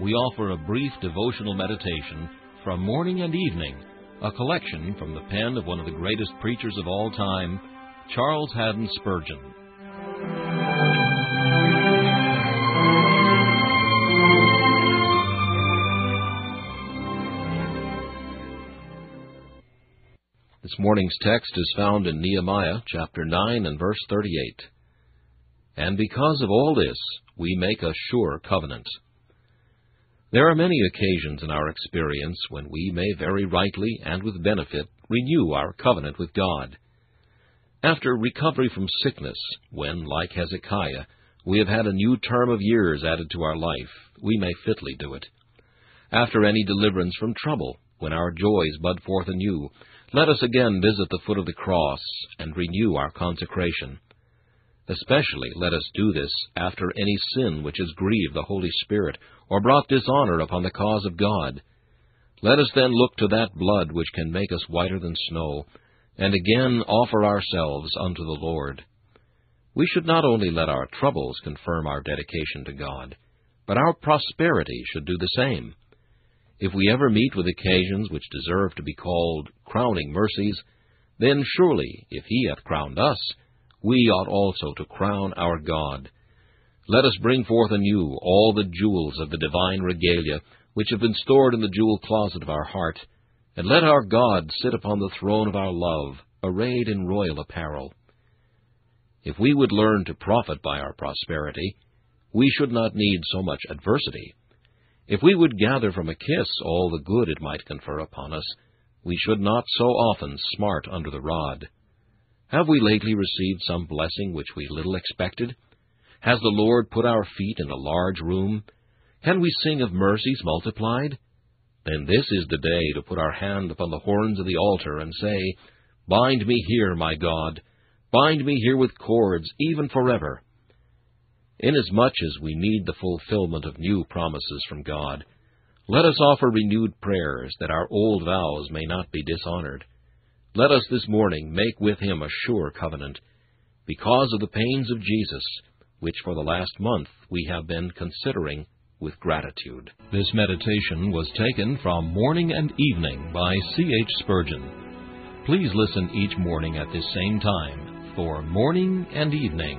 we offer a brief devotional meditation from morning and evening, a collection from the pen of one of the greatest preachers of all time, Charles Haddon Spurgeon. This morning's text is found in Nehemiah chapter 9 and verse 38. And because of all this, we make a sure covenant. There are many occasions in our experience when we may very rightly and with benefit renew our covenant with God. After recovery from sickness, when, like Hezekiah, we have had a new term of years added to our life, we may fitly do it. After any deliverance from trouble, when our joys bud forth anew, let us again visit the foot of the cross and renew our consecration. Especially let us do this after any sin which has grieved the Holy Spirit, or brought dishonor upon the cause of God. Let us then look to that blood which can make us whiter than snow, and again offer ourselves unto the Lord. We should not only let our troubles confirm our dedication to God, but our prosperity should do the same. If we ever meet with occasions which deserve to be called crowning mercies, then surely, if He hath crowned us, we ought also to crown our God. Let us bring forth anew all the jewels of the divine regalia which have been stored in the jewel closet of our heart, and let our God sit upon the throne of our love, arrayed in royal apparel. If we would learn to profit by our prosperity, we should not need so much adversity. If we would gather from a kiss all the good it might confer upon us, we should not so often smart under the rod. Have we lately received some blessing which we little expected? Has the Lord put our feet in a large room? Can we sing of mercies multiplied? Then this is the day to put our hand upon the horns of the altar and say, Bind me here, my God, bind me here with cords, even forever. Inasmuch as we need the fulfillment of new promises from God, let us offer renewed prayers that our old vows may not be dishonored. Let us this morning make with him a sure covenant, because of the pains of Jesus, which for the last month we have been considering with gratitude. This meditation was taken from Morning and Evening by C. H. Spurgeon. Please listen each morning at this same time for Morning and Evening.